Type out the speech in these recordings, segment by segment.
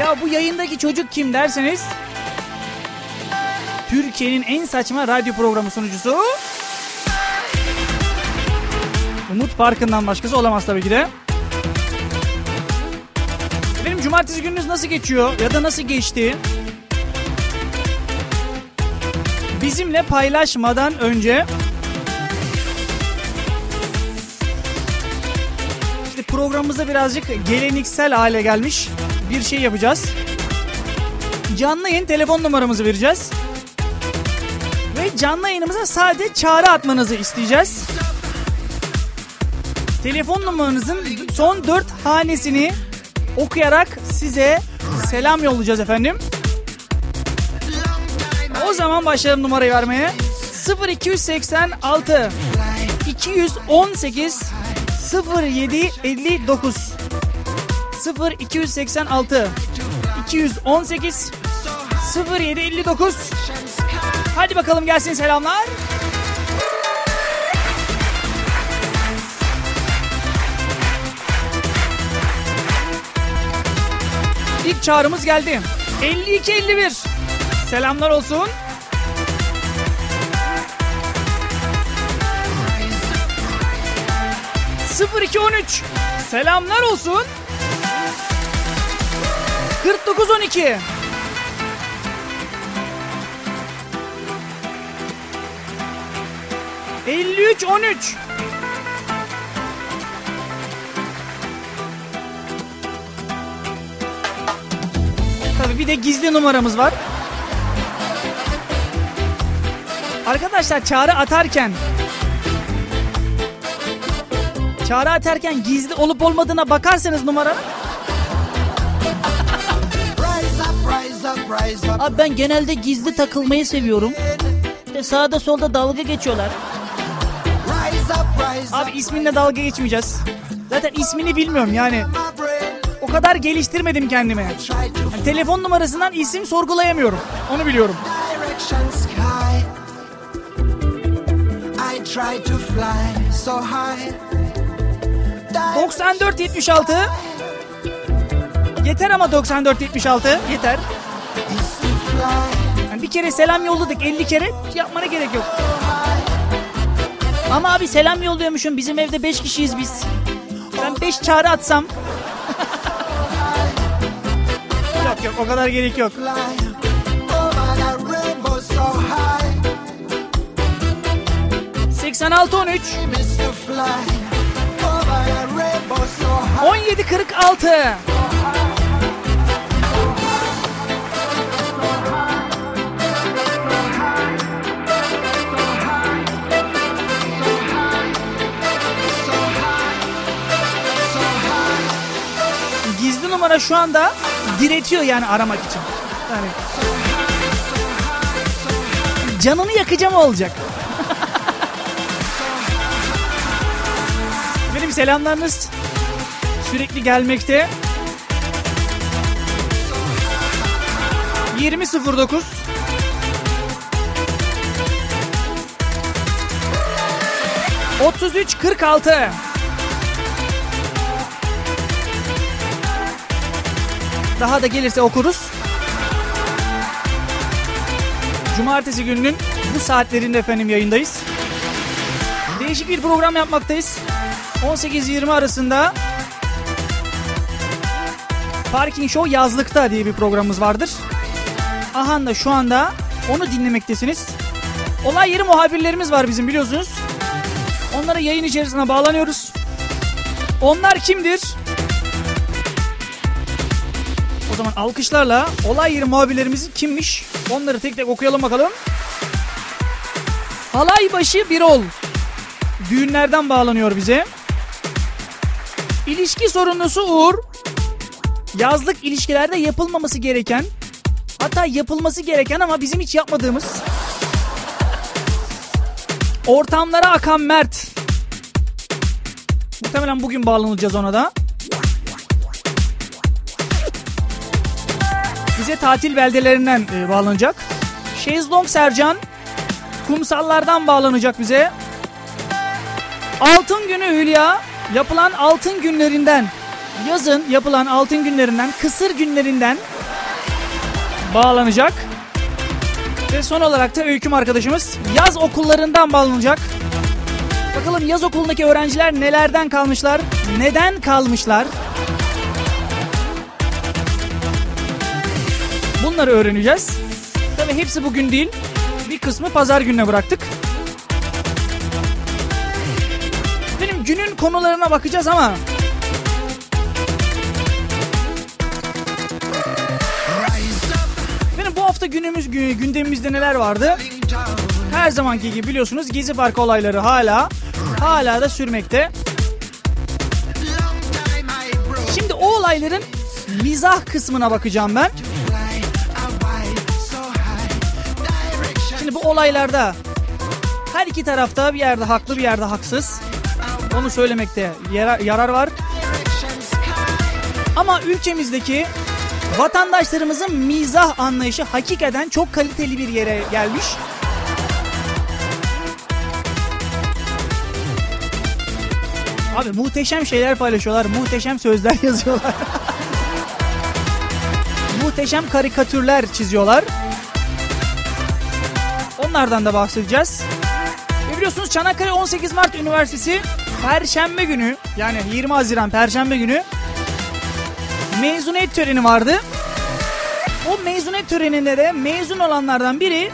Ya bu yayındaki çocuk kim derseniz Türkiye'nin en saçma radyo programı sunucusu Umut Parkı'ndan başkası olamaz tabii ki de. Benim cumartesi gününüz nasıl geçiyor ya da nasıl geçti? Bizimle paylaşmadan önce işte programımızda birazcık geleneksel hale gelmiş bir şey yapacağız. Canlı yayın telefon numaramızı vereceğiz. Ve canlı yayınımıza sadece çağrı atmanızı isteyeceğiz. Telefon numaranızın son dört hanesini okuyarak size selam yollayacağız efendim. O zaman başlayalım numarayı vermeye. 0286 218 0759 0286 218 0759 Hadi bakalım gelsin selamlar. İlk çağrımız geldi. 5251. Selamlar olsun. Sıfır iki on üç. Selamlar olsun. 4912. Elli üç on üç. Tabii bir de gizli numaramız var. Arkadaşlar çağrı atarken Çağrı atarken gizli olup olmadığına bakarsanız numara. Abi ben genelde gizli takılmayı seviyorum. Ve sağda solda dalga geçiyorlar. Abi isminle dalga geçmeyeceğiz. Zaten ismini bilmiyorum yani. O kadar geliştirmedim kendimi. Yani telefon numarasından isim sorgulayamıyorum. Onu biliyorum. 9476 Yeter ama 9476 yeter kere selam yolladık 50 kere şey yapmana gerek yok. Ama abi selam yolluyormuşum bizim evde 5 kişiyiz biz. Ben 5 çağrı atsam. yok yok o kadar gerek yok. ...86-13... ...17-46... bana şu anda diretiyor yani aramak için. Yani canını yakacağım olacak. Benim selamlarınız sürekli gelmekte. 20.09 33.46 Daha da gelirse okuruz. Cumartesi gününün bu saatlerinde efendim yayındayız. Değişik bir program yapmaktayız. 18-20 arasında Parking Show yazlıkta diye bir programımız vardır. Aha da şu anda onu dinlemektesiniz. Olay yeri muhabirlerimiz var bizim biliyorsunuz. Onlara yayın içerisine bağlanıyoruz. Onlar kimdir? O zaman alkışlarla olay yeri muhabirlerimiz kimmiş? Onları tek tek okuyalım bakalım. Halaybaşı Birol. Düğünlerden bağlanıyor bize. İlişki sorumlusu Uğur. Yazlık ilişkilerde yapılmaması gereken hatta yapılması gereken ama bizim hiç yapmadığımız ortamlara akan Mert. Muhtemelen bugün bağlanacağız ona da. Bize tatil beldelerinden e, bağlanacak. Şezlong Sercan kumsallardan bağlanacak bize. Altın günü Hülya yapılan altın günlerinden yazın yapılan altın günlerinden, kısır günlerinden bağlanacak. Ve son olarak da öyküm arkadaşımız yaz okullarından bağlanacak. Bakalım yaz okulundaki öğrenciler nelerden kalmışlar, neden kalmışlar? Bunları öğreneceğiz. Tabii hepsi bugün değil. Bir kısmı pazar gününe bıraktık. Benim günün konularına bakacağız ama benim bu hafta günümüz gü- gündemimizde neler vardı? Her zamanki gibi biliyorsunuz Gezi Park olayları hala hala da sürmekte. Şimdi o olayların mizah kısmına bakacağım ben. Olaylarda her iki tarafta bir yerde haklı bir yerde haksız. Onu söylemekte yarar, yarar var. Ama ülkemizdeki vatandaşlarımızın mizah anlayışı hakikaten çok kaliteli bir yere gelmiş. Abi muhteşem şeyler paylaşıyorlar, muhteşem sözler yazıyorlar. muhteşem karikatürler çiziyorlar. Onlardan da bahsedeceğiz. Ve biliyorsunuz Çanakkale 18 Mart Üniversitesi Perşembe günü yani 20 Haziran Perşembe günü mezuniyet töreni vardı. O mezuniyet töreninde de mezun olanlardan biri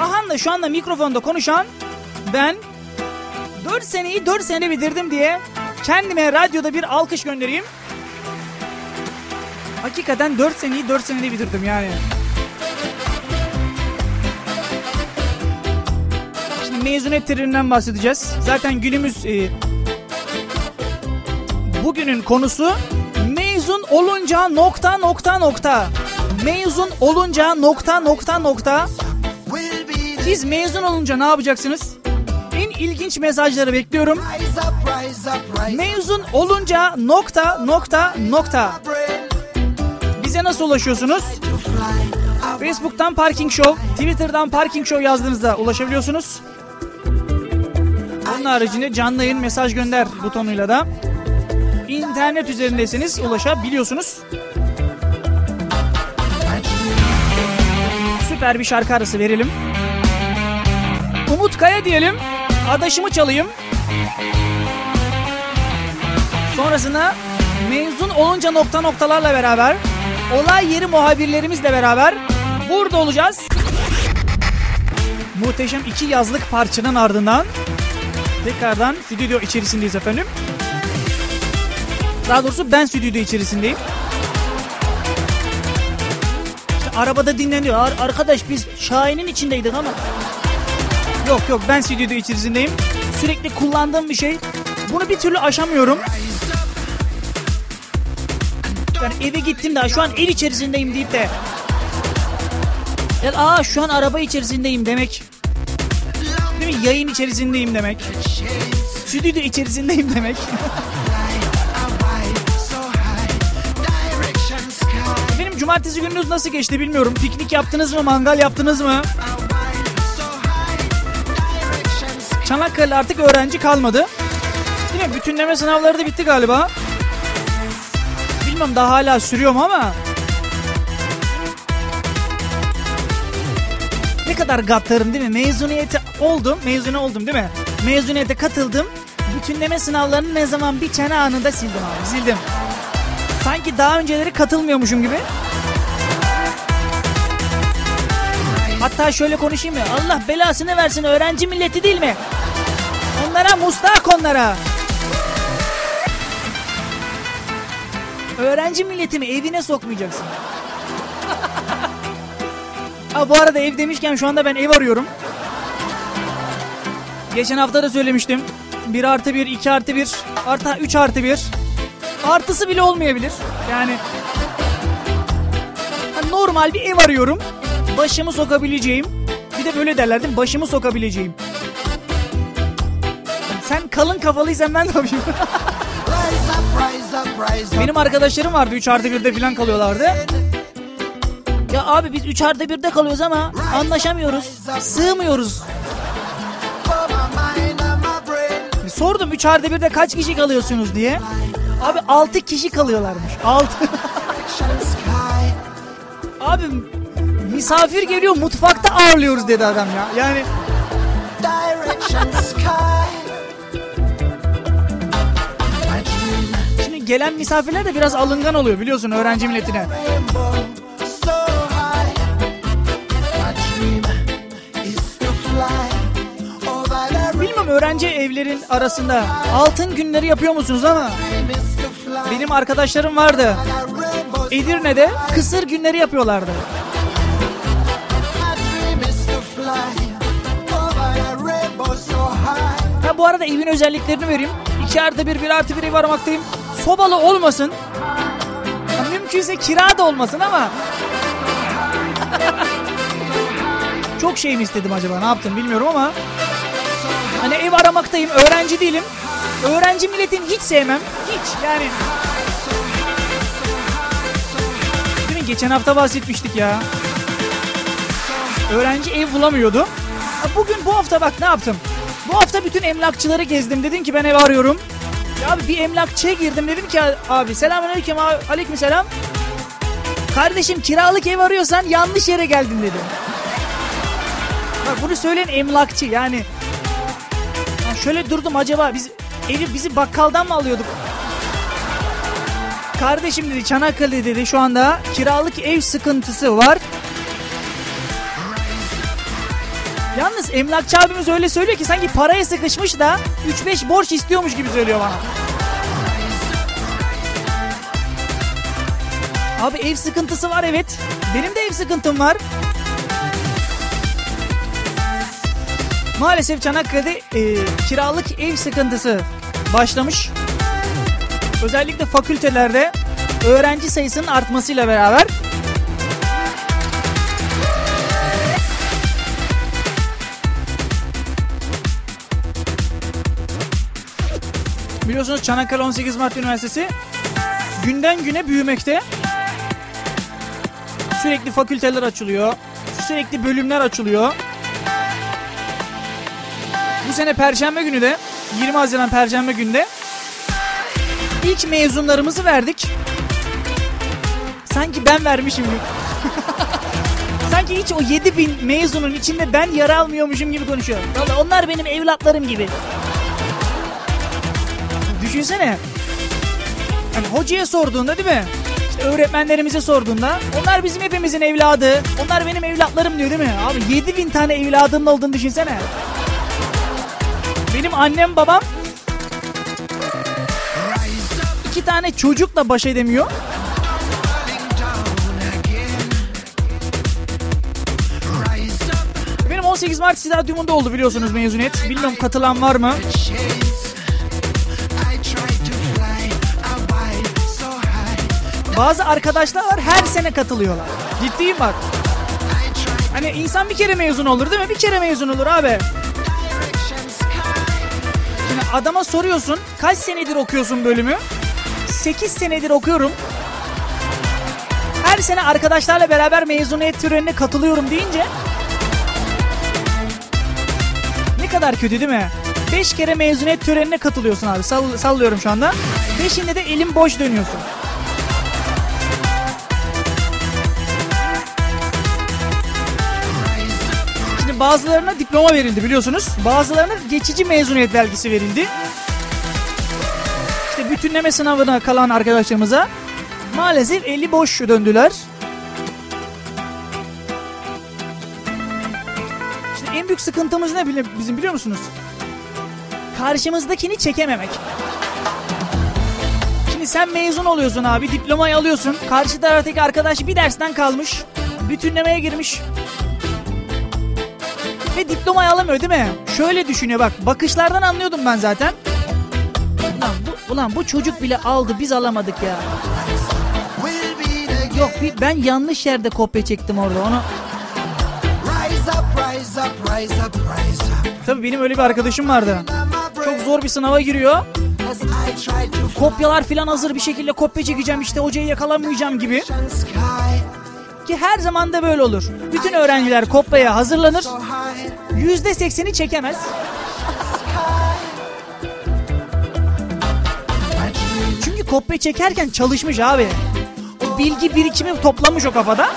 Ahan da şu anda mikrofonda konuşan ben 4 seneyi 4 sene bitirdim diye kendime radyoda bir alkış göndereyim. Hakikaten 4 seneyi 4 senede bitirdim yani. Mezuniyet töreninden bahsedeceğiz. Zaten günümüz e, bugünün konusu mezun olunca nokta nokta nokta. Mezun olunca nokta nokta nokta. Siz mezun olunca ne yapacaksınız? En ilginç mesajları bekliyorum. Mezun olunca nokta nokta nokta. Bize nasıl ulaşıyorsunuz? Facebook'tan Parking Show, Twitter'dan Parking Show yazdığınızda ulaşabiliyorsunuz. Onun haricinde canlı yayın mesaj gönder butonuyla da internet üzerindesiniz ulaşabiliyorsunuz. Süper bir şarkı arası verelim. Umut Kaya diyelim. Adaşımı çalayım. Sonrasında mezun olunca nokta noktalarla beraber olay yeri muhabirlerimizle beraber burada olacağız. Muhteşem iki yazlık parçanın ardından tekrardan stüdyo içerisindeyiz efendim. Daha doğrusu ben stüdyo içerisindeyim. İşte arabada dinleniyor. Ar- arkadaş biz Şahin'in içindeydik ama. Yok yok ben stüdyo içerisindeyim. Sürekli kullandığım bir şey. Bunu bir türlü aşamıyorum. Yani eve gittim daha şu an ev içerisindeyim deyip de. Ya, aa şu an araba içerisindeyim demek. Mi? Yayın içerisindeyim demek. Stüdyo içerisindeyim demek. Benim cumartesi gününüz nasıl geçti bilmiyorum. Piknik yaptınız mı? Mangal yaptınız mı? Çanakkale artık öğrenci kalmadı. Değil? Bütünleme sınavları da bitti galiba. Bilmem daha hala sürüyor mu ama. Kadar gaddarım değil mi? Mezuniyete oldum. Mezune oldum değil mi? Mezuniyete katıldım. Bütünleme sınavlarını ne zaman bir çene anında sildim abi. Sildim. Sanki daha önceleri katılmıyormuşum gibi. Hatta şöyle konuşayım mı? Allah belasını versin öğrenci milleti değil mi? Onlara mustak onlara. Öğrenci milletimi evine sokmayacaksın. Ha bu arada ev demişken şu anda ben ev arıyorum. Geçen hafta da söylemiştim. 1 artı 1, 2 artı 1, artı 3 artı 1. Artısı bile olmayabilir. Yani normal bir ev arıyorum. Başımı sokabileceğim. Bir de böyle derler değil mi? Başımı sokabileceğim. Sen kalın kafalıysan ben ne yapayım? Benim arkadaşlarım vardı 3 artı 1'de falan kalıyorlardı. Ya abi biz 3 artı 1'de kalıyoruz ama anlaşamıyoruz. Sığmıyoruz. Sordum 3 artı 1'de kaç kişi kalıyorsunuz diye. Abi 6 kişi kalıyorlarmış. 6. Abi misafir geliyor mutfakta ağırlıyoruz dedi adam ya. Yani Şimdi gelen misafirler de biraz alıngan oluyor biliyorsun öğrenci milletine. Öğrenci evlerin arasında altın günleri yapıyor musunuz ama benim arkadaşlarım vardı. Edirne'de kısır günleri yapıyorlardı. Ha bu arada evin özelliklerini vereyim. 2 artı 1, 1 artı 1 ev aramaktayım. Sobalı olmasın. Ha, mümkünse kira da olmasın ama. Çok şey mi istedim acaba ne yaptım bilmiyorum ama. Hani ev aramaktayım öğrenci değilim. Öğrenci milletini hiç sevmem. Hiç yani. Değil mi? Geçen hafta bahsetmiştik ya. Öğrenci ev bulamıyordu. Bugün bu hafta bak ne yaptım? Bu hafta bütün emlakçıları gezdim. Dedim ki ben ev arıyorum. Ya bir emlakçıya girdim. Dedim ki abi selamünaleyküm abi. Aleyküm selam. Kardeşim kiralık ev arıyorsan yanlış yere geldin dedim. Bak bunu söyleyen emlakçı yani. Şöyle durdum acaba biz evi bizi bakkaldan mı alıyorduk? Kardeşim dedi Çanakkale dedi şu anda kiralık ev sıkıntısı var. Yalnız emlakçı abimiz öyle söylüyor ki sanki paraya sıkışmış da 3-5 borç istiyormuş gibi söylüyor bana. Abi ev sıkıntısı var evet. Benim de ev sıkıntım var. Maalesef Çanakkale'de e, kiralık ev sıkıntısı başlamış. Özellikle fakültelerde öğrenci sayısının artmasıyla beraber Biliyorsunuz Çanakkale 18 Mart Üniversitesi günden güne büyümekte. Sürekli fakülteler açılıyor. Sürekli bölümler açılıyor. Bu sene Perşembe günü de 20 Haziran Perşembe günde ilk mezunlarımızı verdik. Sanki ben vermişim gibi. Sanki hiç o 7000 mezunun içinde ben yer almıyormuşum gibi konuşuyor. Vallahi onlar benim evlatlarım gibi. Düşünsene. Yani hocaya sorduğunda değil mi? İşte öğretmenlerimize sorduğunda onlar bizim hepimizin evladı. Onlar benim evlatlarım diyor değil mi? Abi 7000 tane evladının olduğunu düşünsene. Benim annem babam iki tane çocukla baş edemiyor. Benim 18 Mart Stadyumunda oldu biliyorsunuz mezuniyet. Bilmiyorum katılan var mı? Bazı arkadaşlar var her sene katılıyorlar. Ciddiyim bak. Hani insan bir kere mezun olur değil mi? Bir kere mezun olur abi. Adama soruyorsun kaç senedir okuyorsun bölümü? 8 senedir okuyorum. Her sene arkadaşlarla beraber mezuniyet törenine katılıyorum deyince ne kadar kötü değil mi? 5 kere mezuniyet törenine katılıyorsun abi. Sall sallıyorum şu anda. Beşinde de elim boş dönüyorsun. Bazılarına diploma verildi biliyorsunuz. Bazılarına geçici mezuniyet belgesi verildi. İşte bütünleme sınavına kalan arkadaşlarımıza maalesef eli boş döndüler. İşte en büyük sıkıntımız ne bizim biliyor musunuz? Karşımızdakini çekememek. Şimdi sen mezun oluyorsun abi diplomayı alıyorsun. Karşı taraftaki arkadaş bir dersten kalmış. Bütünlemeye girmiş. Ve diplomayı alamıyor değil mi? Şöyle düşünüyor bak bakışlardan anlıyordum ben zaten. Ulan bu, ulan bu çocuk bile aldı biz alamadık ya. Yok ben yanlış yerde kopya çektim orada onu. Tabii benim öyle bir arkadaşım vardı. Çok zor bir sınava giriyor. Kopyalar filan hazır bir şekilde kopya çekeceğim işte hocayı yakalamayacağım gibi. Ki her zaman da böyle olur. Bütün öğrenciler kopyaya hazırlanır. Yüzde sekseni çekemez. Çünkü kopya çekerken çalışmış abi. O bilgi birikimi toplamış o kafada.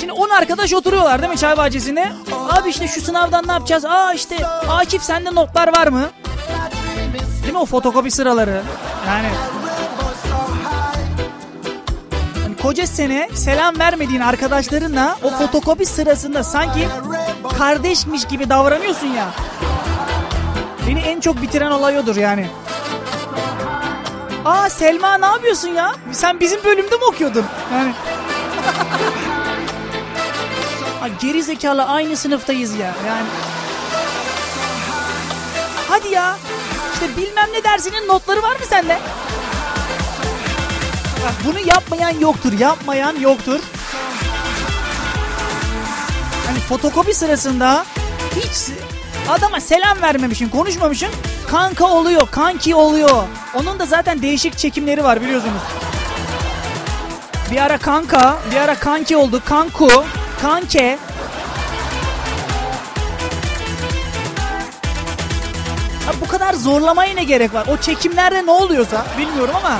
Şimdi 10 arkadaş oturuyorlar değil mi çay bahçesinde? Abi işte şu sınavdan ne yapacağız? Aa işte Akif sende notlar var mı? Değil mi o fotokopi sıraları? Yani koca sene selam vermediğin arkadaşlarınla o fotokopi sırasında sanki kardeşmiş gibi davranıyorsun ya. Beni en çok bitiren olay odur yani. Aa Selma ne yapıyorsun ya? Sen bizim bölümde mi okuyordun? Yani. Ha, geri zekalı aynı sınıftayız ya. Yani. Hadi ya. İşte bilmem ne dersinin notları var mı sende? Bunu yapmayan yoktur. Yapmayan yoktur. Hani fotokopi sırasında hiç adama selam vermemişsin, konuşmamışsın. Kanka oluyor, kanki oluyor. Onun da zaten değişik çekimleri var biliyorsunuz. Bir ara kanka, bir ara kanki oldu. Kanku, kanke. Ha, bu kadar zorlamaya ne gerek var? O çekimlerde ne oluyorsa bilmiyorum ama.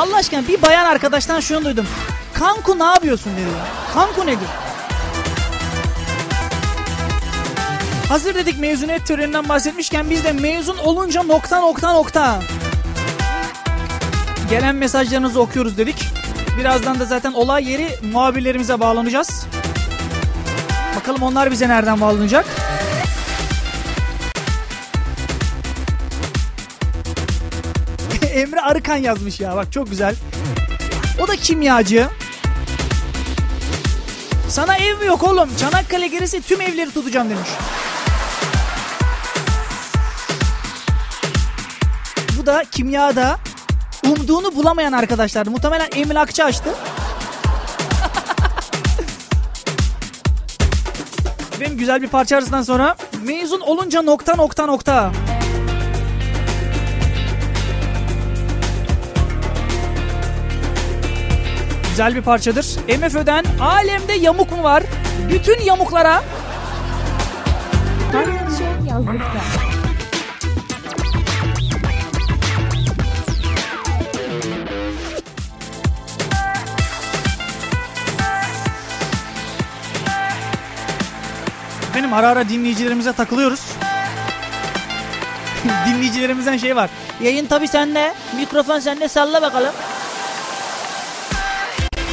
Allah aşkına bir bayan arkadaştan şunu duydum. Kanku ne yapıyorsun dedi. Kanku nedir? Hazır dedik mezuniyet töreninden bahsetmişken biz de mezun olunca nokta nokta nokta. Gelen mesajlarınızı okuyoruz dedik. Birazdan da zaten olay yeri muhabirlerimize bağlanacağız. Bakalım onlar bize nereden bağlanacak? Emre Arıkan yazmış ya bak çok güzel. O da kimyacı. Sana ev mi yok oğlum? Çanakkale gerisi tüm evleri tutacağım demiş. Bu da kimyada umduğunu bulamayan arkadaşlar. Muhtemelen emlakçı açtı. Benim güzel bir parça arasından sonra mezun olunca nokta nokta nokta. Güzel bir parçadır. MFÖ'den alemde yamuk mu var? Bütün yamuklara yazlıkta. Benim ara ara dinleyicilerimize takılıyoruz. Dinleyicilerimizden şey var. Yayın tabi sende. Mikrofon sende salla bakalım.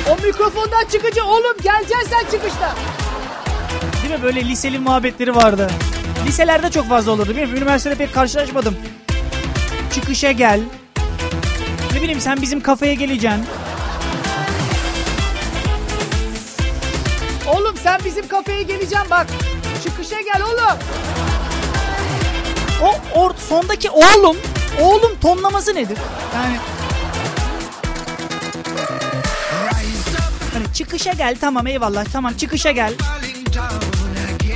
O mikrofondan çıkıcı oğlum geleceksin sen çıkışta. Değil mi böyle liseli muhabbetleri vardı. Liselerde çok fazla olurdu mi? Üniversitede pek karşılaşmadım. Çıkışa gel. Ne bileyim sen bizim kafeye geleceksin. Oğlum sen bizim kafeye geleceksin bak. Çıkışa gel oğlum. O or, sondaki oğlum, oğlum tonlaması nedir? Yani çıkışa gel tamam eyvallah tamam çıkışa gel.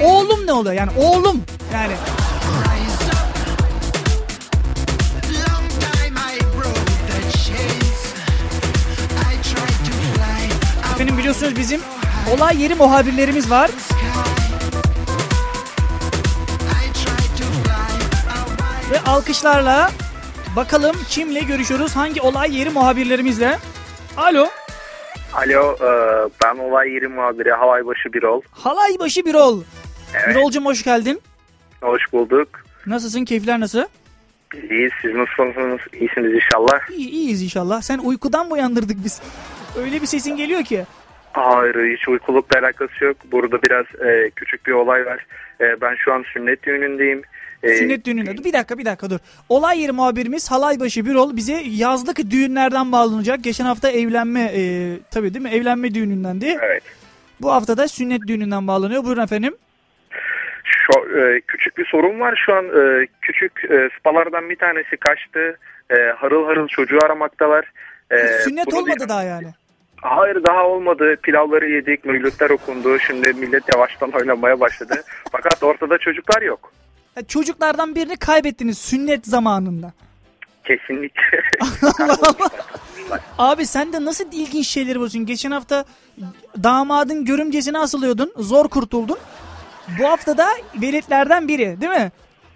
Oğlum ne oluyor yani oğlum yani. Efendim biliyorsunuz bizim olay yeri muhabirlerimiz var. Ve alkışlarla bakalım kimle görüşüyoruz? Hangi olay yeri muhabirlerimizle? Alo. Alo, e, ben olay yeri muhabiri Havaybaşı Birol. Halaybaşı Birol. Evet. Birolcum hoş geldin. Hoş bulduk. Nasılsın? Keyifler nasıl? İyiyiz, siz nasılsınız? İyisiniz inşallah. İyi, iyiyiz inşallah. Sen uykudan mı uyandırdık biz? Öyle bir sesin geliyor ki. Hayır, hiç uykulukla alakası yok. Burada biraz e, küçük bir olay var. E, ben şu an sünnet düğünündeyim. E, Sünnet düğününde. Dur, Bir dakika bir dakika dur. Olay yeri muhabirimiz Halaybaşı Birol bize yazlık düğünlerden bağlanacak. Geçen hafta evlenme e, tabii değil mi? Evlenme düğünündendi. Evet. Bu hafta da sünnet düğününden bağlanıyor. Buyurun efendim. Şu, e, küçük bir sorun var şu an. E, küçük e, spalardan bir tanesi kaçtı. E, harıl harıl çocuğu aramaktalar. E, Sünnet bunu olmadı bir- daha yani. Hayır daha olmadı. Pilavları yedik, mühletler okundu. Şimdi millet yavaştan oynamaya başladı. Fakat ortada çocuklar yok. Ya Çocuklardan birini kaybettiniz sünnet zamanında. Kesinlikle. Abi sen de nasıl ilginç şeyleri buluyorsun? Geçen hafta damadın görümcesine asılıyordun. Zor kurtuldun. Bu hafta da veletlerden biri değil mi?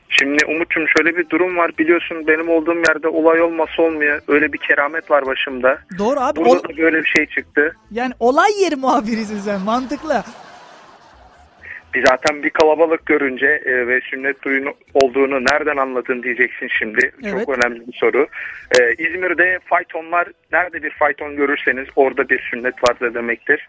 Şimdi Umut'cum şöyle bir durum var. Biliyorsun benim olduğum yerde olay olmasa olmuyor. Öyle bir keramet var başımda. Doğru abi. Burada Ol- da böyle bir şey çıktı. yani olay yeri muhabirisin sen mantıklı. Zaten bir kalabalık görünce e, ve sünnet düğünü olduğunu nereden anladın diyeceksin şimdi. Evet. Çok önemli bir soru. E, İzmir'de faytonlar nerede bir fayton görürseniz orada bir sünnet vardır demektir.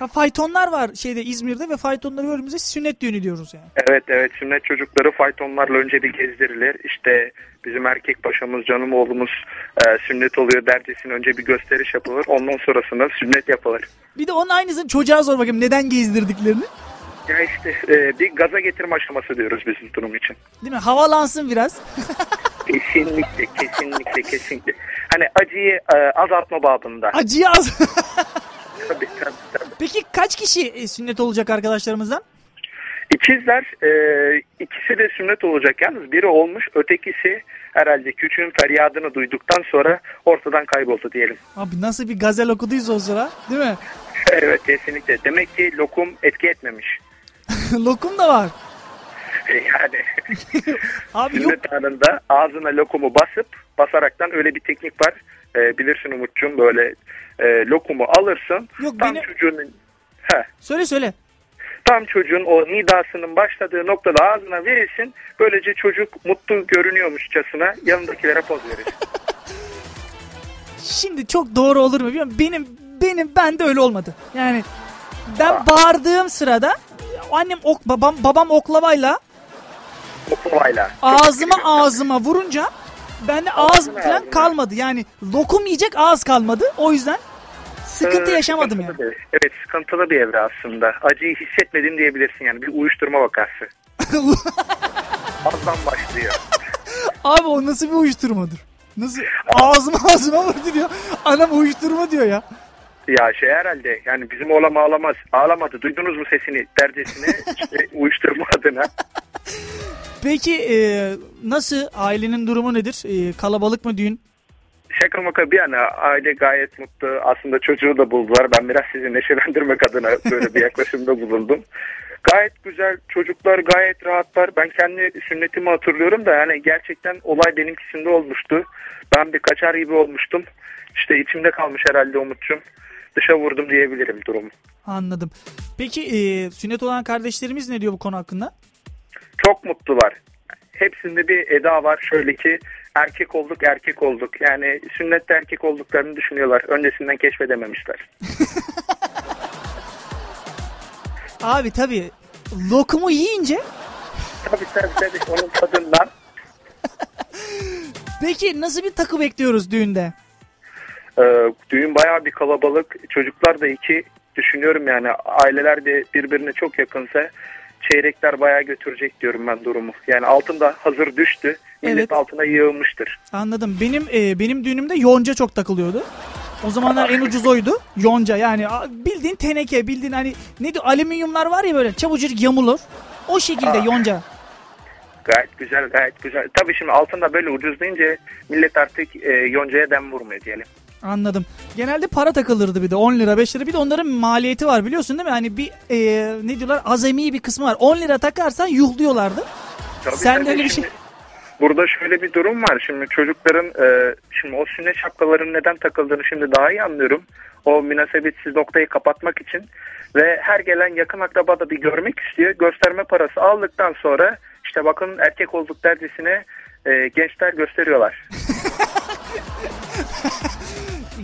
Ha, faytonlar var şeyde İzmir'de ve faytonları gördüğümüzde sünnet düğünü diyoruz yani. Evet evet sünnet çocukları faytonlarla önce bir gezdirilir. İşte bizim erkek paşamız canım oğlumuz e, sünnet oluyor dercesine önce bir gösteriş yapılır. Ondan sonrasında sünnet yapılır. Bir de onun aynısını çocuğa sor bakayım neden gezdirdiklerini. Ya işte e, bir gaza getirme aşaması diyoruz biz bu durum için. Değil mi? Havalansın biraz. Kesinlikle kesinlikle kesinlikle. Hani acıyı e, azaltma babında. Acıyı az. Tabii, tabii, tabii. Peki kaç kişi e, sünnet olacak arkadaşlarımızdan? İkizler e, ikisi de sünnet olacak yalnız biri olmuş ötekisi herhalde küçüğün feryadını duyduktan sonra ortadan kayboldu diyelim. Abi nasıl bir gazel okuduysa o sıra değil mi? Evet kesinlikle. Demek ki lokum etki etmemiş. Lokum da var. Yani Abi yok sünnet anında ağzına lokumu basıp basaraktan öyle bir teknik var. E, bilirsin Umut'cum böyle e, lokumu alırsın. Yok, tam beni- çocuğun Heh, söyle söyle. tam çocuğun o nidasının başladığı noktada ağzına verirsin. Böylece çocuk mutlu görünüyormuşçasına yanındakilere poz verir. Şimdi çok doğru olur mu bilmiyorum. Benim benim ben de öyle olmadı. Yani ben bağırdığım sırada annem ok babam babam oklavayla Oklavayla. ağzıma ağzıma vurunca bende ağız Ağzına falan ağzına. kalmadı. Yani lokum yiyecek ağız kalmadı. O yüzden sıkıntı yaşamadım yani. bir- evet sıkıntılı bir evre aslında. Acıyı hissetmedim diyebilirsin yani bir uyuşturma vakası. Azdan başlıyor. Abi o nasıl bir uyuşturmadır? Nasıl ağzıma ağzıma vurdu diyor. Anam uyuşturma diyor ya. Ya şey herhalde yani bizim oğlan ağlamaz. Ağlamadı duydunuz mu sesini dercesine işte uyuşturma adına. Peki e, nasıl ailenin durumu nedir? E, kalabalık mı düğün? Şaka maka bir yana aile gayet mutlu. Aslında çocuğu da buldular. Ben biraz sizi neşelendirmek adına böyle bir yaklaşımda bulundum. Gayet güzel çocuklar gayet rahatlar. Ben kendi sünnetimi hatırlıyorum da yani gerçekten olay benimkisinde olmuştu. Ben bir kaçar gibi olmuştum. İşte içimde kalmış herhalde Umut'cum. Dışa vurdum diyebilirim durumu. Anladım. Peki e, sünnet olan kardeşlerimiz ne diyor bu konu hakkında? Çok mutlular. Hepsinde bir eda var şöyle ki erkek olduk erkek olduk. Yani sünnette erkek olduklarını düşünüyorlar. Öncesinden keşfedememişler. Abi tabii lokumu yiyince Tabii tabii tabii onun tadından. peki nasıl bir takı bekliyoruz düğünde? Ee, düğün bayağı bir kalabalık. Çocuklar da iki düşünüyorum yani aileler de birbirine çok yakınsa çeyrekler bayağı götürecek diyorum ben durumu. Yani altında hazır düştü. Millet Evet. altına yığılmıştır. Anladım. Benim e, benim düğünümde yonca çok takılıyordu. O zamanlar en ucuz oydu. Yonca yani bildiğin teneke bildiğin hani ne diyor alüminyumlar var ya böyle çabucak yamulur. O şekilde Aa. yonca. Gayet güzel gayet güzel. Tabii şimdi altında böyle ucuz deyince millet artık e, yoncaya dem vurmuyor diyelim. Anladım. Genelde para takılırdı bir de 10 lira 5 lira bir de onların maliyeti var biliyorsun değil mi? Hani bir e, ne diyorlar azami bir kısmı var. 10 lira takarsan yuhluyorlardı. Tabii, Sen tabii. de öyle bir şey. Burada şöyle bir durum var. Şimdi çocukların e, şimdi o sünnet şapkalarının neden takıldığını şimdi daha iyi anlıyorum. O münasebetsiz noktayı kapatmak için ve her gelen yakın akraba da bir görmek istiyor. Gösterme parası aldıktan sonra işte bakın erkek olduk dercesine e, gençler gösteriyorlar.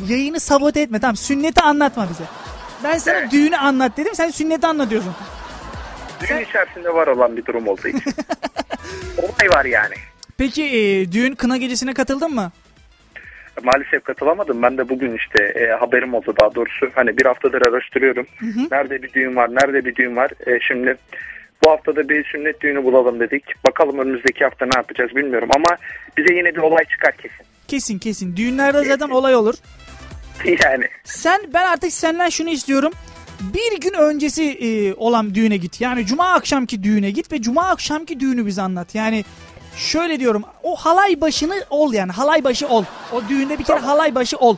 Yayını sabote etme tamam sünneti anlatma bize. Ben sana Evet. düğünü anlat dedim sen sünneti anlatıyorsun. Düğün içerisinde var olan bir durum olduğu için. Olay var yani. Peki e, düğün kına gecesine katıldın mı? Maalesef katılamadım. Ben de bugün işte e, haberim oldu daha doğrusu. Hani bir haftadır araştırıyorum. Nerede bir düğün var, nerede bir düğün var. E, şimdi bu haftada bir sünnet düğünü bulalım dedik. Bakalım önümüzdeki hafta ne yapacağız bilmiyorum. Ama bize yine bir olay çıkar kesin. Kesin kesin. Düğünlerde zaten olay olur. Yani Sen ben artık senden şunu istiyorum. Bir gün öncesi e, olan düğüne git. Yani cuma akşamki düğüne git ve cuma akşamki düğünü bize anlat. Yani şöyle diyorum. O halay başını ol yani. Halay başı ol. O düğünde bir kere halay başı ol.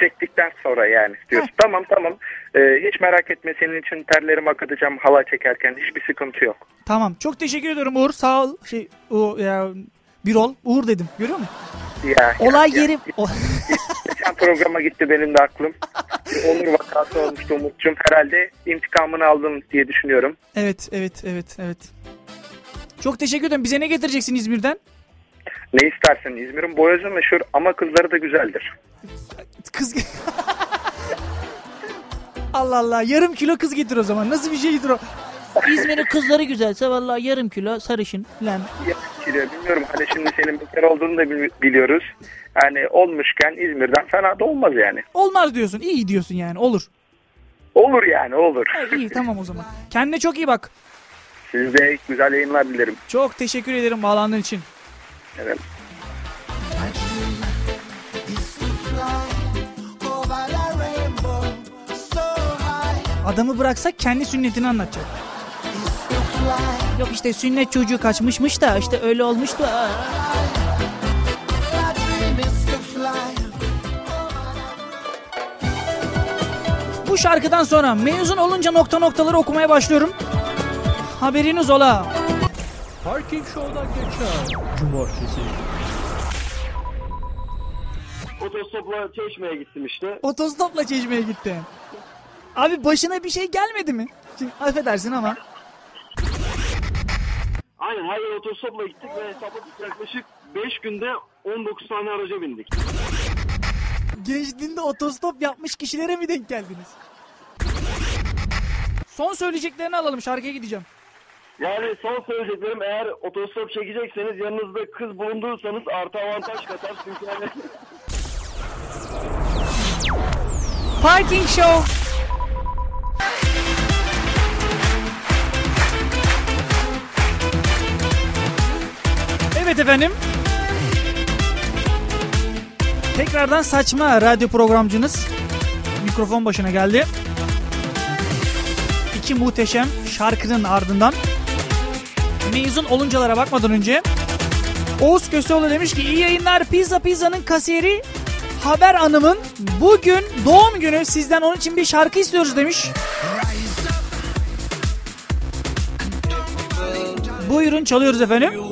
çektikten sonra yani diyoruz. Tamam tamam. Ee, hiç merak etme senin için terlerimi akıtacağım hava çekerken hiçbir sıkıntı yok. Tamam. Çok teşekkür ediyorum Uğur. Sağ ol. Şey o ya bir ol. Uğur dedim. Görüyor musun? Ya, Olay ya, yeri... O- Geçen programa gitti benim de aklım. Bir Onur vakası olmuştu Umut'cum. Herhalde intikamını aldım diye düşünüyorum. evet, evet, evet, evet. Çok teşekkür ederim. Bize ne getireceksin İzmir'den? Ne istersen İzmir'in boyozu meşhur ama kızları da güzeldir. Kız Allah Allah. Yarım kilo kız getir o zaman. Nasıl bir şeydir o? İzmir'in kızları güzelse vallahi yarım kilo sarışın falan. Ya, Kilo, bilmiyorum hani şimdi senin bekar olduğunu da bil- biliyoruz. Yani olmuşken İzmir'den fena da olmaz yani. Olmaz diyorsun. İyi diyorsun yani. Olur. Olur yani olur. Ha, iyi tamam o zaman. Kendine çok iyi bak. Siz de güzel yayınlar dilerim. Çok teşekkür ederim bağlandığın için. Evet. Adamı bıraksak kendi sünnetini anlatacak. Yok işte sünnet çocuğu kaçmışmış da işte öyle olmuştu. Aa. Bu şarkıdan sonra mezun olunca nokta noktaları okumaya başlıyorum. Haberiniz ola. Parking Show'dan geçen Cumartesi. Otostopla Çeşme'ye gittim işte. Otostopla çeşmeye gitti. Abi başına bir şey gelmedi mi? Şimdi affedersin ama. Aynen her yer otostopla gittik ve hesapladık yaklaşık 5 günde 19 tane araca bindik. Gençliğinde otostop yapmış kişilere mi denk geldiniz? Son söyleyeceklerini alalım şarkıya gideceğim. Yani son söyleyeceklerim eğer otostop çekecekseniz yanınızda kız bulundurursanız artı avantaj katar. Çünkü hani Parking Show. Evet efendim. Tekrardan saçma radyo programcınız mikrofon başına geldi. İki muhteşem şarkının ardından mezun oluncalara bakmadan önce Oğuz Köseoğlu demiş ki iyi yayınlar Pizza Pizza'nın kasiyeri Haber Hanım'ın bugün doğum günü sizden onun için bir şarkı istiyoruz demiş. Buyurun çalıyoruz efendim.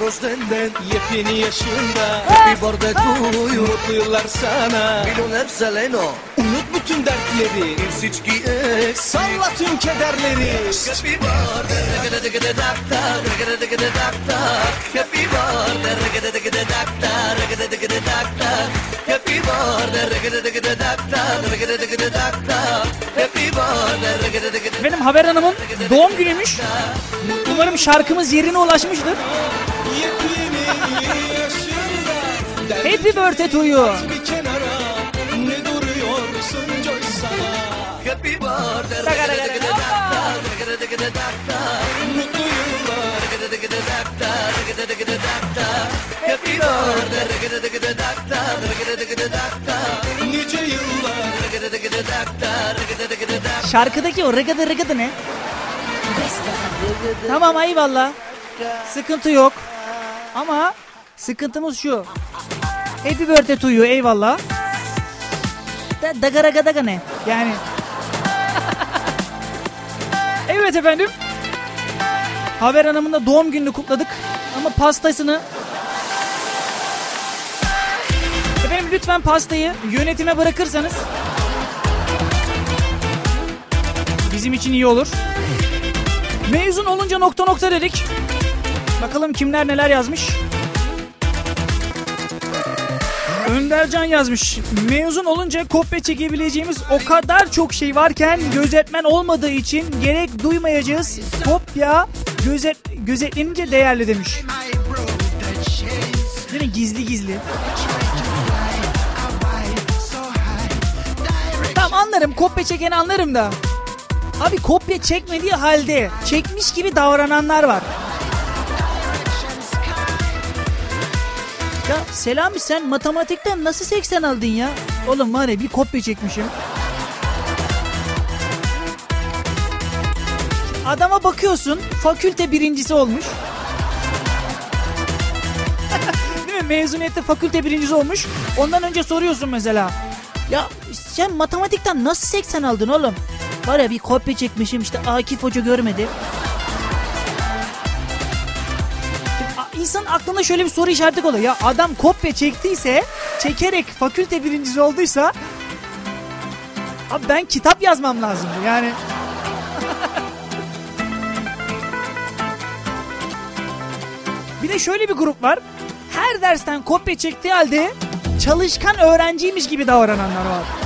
Rosden'den yepyeni yaşında Happy birthday to you Mutlu yıllar sana Milyoner Seleno Unut bütün dertleri Bir içki eks Salla tüm kederleri Happy birthday Happy birthday Happy Efendim Haber Hanım'ın doğum günüymüş. Umarım şarkımız yerine ulaşmıştır. Happy birthday to you. Şarkıdaki o rıgıdı rıgıdı ne? Tamam eyvallah. Sıkıntı yok. Ama sıkıntımız şu. Happy birthday to you eyvallah. Da, dagara gadaga ne? Yani. evet efendim. Haber Hanım'ın da doğum gününü kutladık. Ama pastasını Efendim lütfen pastayı yönetime bırakırsanız bizim için iyi olur. Mezun olunca nokta nokta dedik. Bakalım kimler neler yazmış. Öndercan yazmış. Mezun olunca kopya çekebileceğimiz o kadar çok şey varken gözetmen olmadığı için gerek duymayacağız. Kopya gözet, gözetlenince değerli demiş. Değil mi? Gizli gizli. Tamam anlarım. Kopya çekeni anlarım da. Abi kopya çekmediği halde çekmiş gibi davrananlar var. Ya Selami sen matematikten nasıl 80 aldın ya? Oğlum var ya bir kopya çekmişim. Adama bakıyorsun fakülte birincisi olmuş. Değil mi? Mezuniyette fakülte birincisi olmuş. Ondan önce soruyorsun mesela. Ya sen matematikten nasıl 80 aldın oğlum? Var ya bir kopya çekmişim işte Akif Hoca görmedi. Aklına şöyle bir soru işareti oluyor. Ya adam kopya çektiyse, çekerek fakülte birincisi olduysa Abi ben kitap yazmam lazım. Yani Bir de şöyle bir grup var. Her dersten kopya çektiği halde çalışkan öğrenciymiş gibi davrananlar var.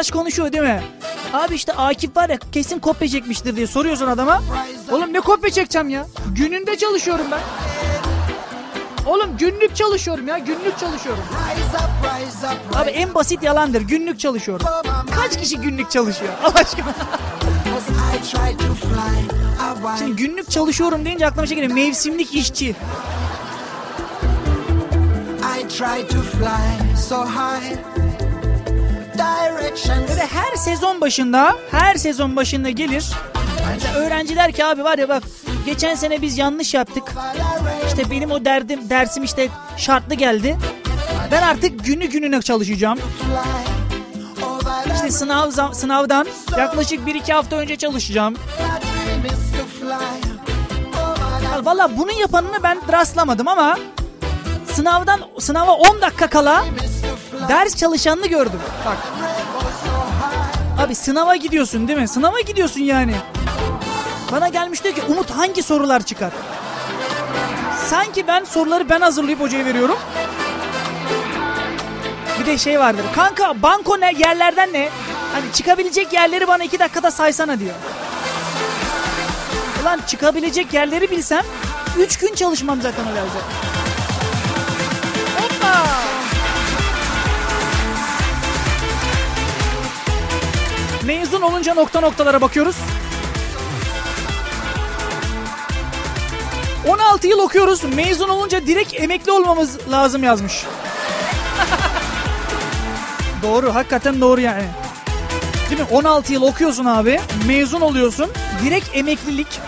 Arkadaş konuşuyor değil mi? Abi işte Akif var ya kesin kopya çekmiştir diye soruyorsun adama. Oğlum ne kopya çekeceğim ya? Gününde çalışıyorum ben. Oğlum günlük çalışıyorum ya günlük çalışıyorum. Abi en basit yalandır günlük çalışıyorum. Kaç kişi günlük çalışıyor Allah aşkına? Şimdi günlük çalışıyorum deyince aklıma şey geliyor mevsimlik işçi. I try to fly so high. De her sezon başında her sezon başında gelir. İşte öğrenciler ki abi var ya bak geçen sene biz yanlış yaptık. İşte benim o derdim dersim işte şartlı geldi. Ben artık günü gününe çalışacağım. İşte sınav sınavdan yaklaşık 1-2 hafta önce çalışacağım. Valla bunun yapanını ben rastlamadım ama sınavdan sınava 10 dakika kala ders çalışanını gördüm. Bak. Abi sınava gidiyorsun değil mi? Sınava gidiyorsun yani. Bana gelmiş diyor ki Umut hangi sorular çıkar? Sanki ben soruları ben hazırlayıp hocaya veriyorum. Bir de şey vardır. Kanka banko ne yerlerden ne? Hani çıkabilecek yerleri bana iki dakikada saysana diyor. Ulan çıkabilecek yerleri bilsem üç gün çalışmam zaten öyle olacak. Hoppa! Mezun olunca nokta noktalara bakıyoruz. 16 yıl okuyoruz. Mezun olunca direkt emekli olmamız lazım yazmış. doğru, hakikaten doğru yani. Değil mi? 16 yıl okuyorsun abi. Mezun oluyorsun. Direkt emeklilik.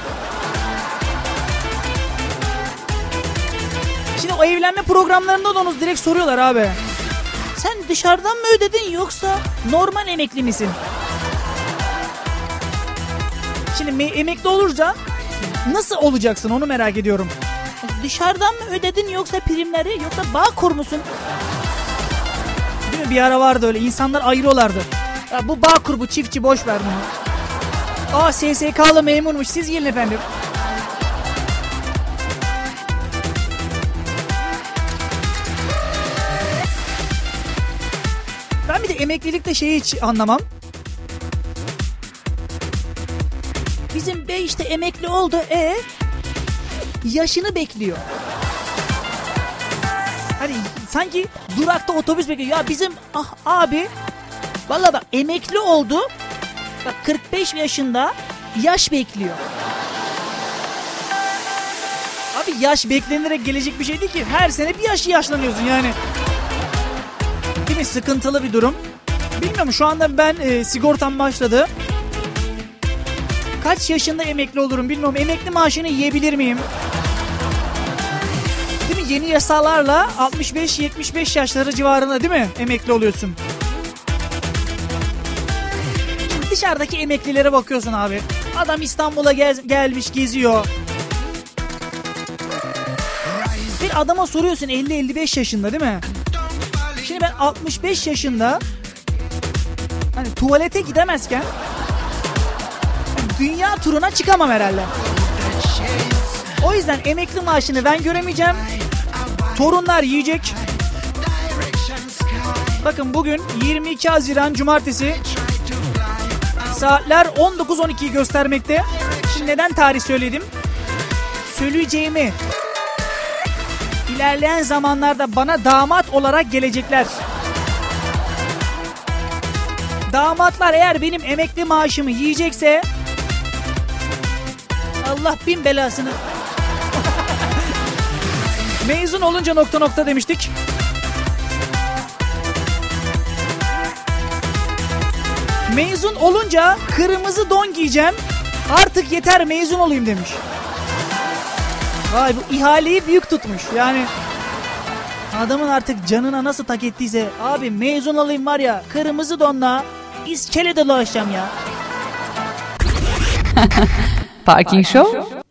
Şimdi o evlenme programlarında da onu direkt soruyorlar abi. Sen dışarıdan mı ödedin yoksa normal emekli misin? Şimdi me- emekli olunca nasıl olacaksın onu merak ediyorum. Dışarıdan mı ödedin yoksa primleri yoksa bağ kur musun? Değil mi? Bir ara vardı öyle. İnsanlar ayırıyorlardı. Ya bu bağ kur bu çiftçi boş ver bunu. Aa SSK'lı memurmuş siz gelin efendim. Ben bir de emeklilikte şeyi hiç anlamam. Bizim bey işte emekli oldu e yaşını bekliyor. Hani sanki durakta otobüs bekliyor. Ya bizim Ah abi valla bak emekli oldu. Bak 45 yaşında yaş bekliyor. Abi yaş beklenerek gelecek bir şey değil ki. Her sene bir yaş yaşlanıyorsun yani. Değil mi? Sıkıntılı bir durum. Bilmiyorum şu anda ben e, sigortam başladı. Kaç yaşında emekli olurum bilmiyorum. Emekli maaşını yiyebilir miyim? Değil mi? Yeni yasalarla 65-75 yaşları civarında değil mi? Emekli oluyorsun. Şimdi dışarıdaki emeklilere bakıyorsun abi. Adam İstanbul'a gez- gelmiş geziyor. Bir adama soruyorsun 50-55 yaşında değil mi? Şimdi ben 65 yaşında hani tuvalete gidemezken dünya turuna çıkamam herhalde. O yüzden emekli maaşını ben göremeyeceğim. Torunlar yiyecek. Bakın bugün 22 Haziran Cumartesi. Saatler 19.12'yi göstermekte. Şimdi neden tarih söyledim? Söyleyeceğimi ilerleyen zamanlarda bana damat olarak gelecekler. Damatlar eğer benim emekli maaşımı yiyecekse Allah bin belasını. Mezun olunca nokta nokta demiştik. Mezun olunca kırmızı don giyeceğim. Artık yeter mezun olayım demiş. Vay bu ihaleyi büyük tutmuş. Yani adamın artık canına nasıl tak ettiyse abi mezun olayım var ya kırmızı donla iskele dolaşacağım ya. Parking Show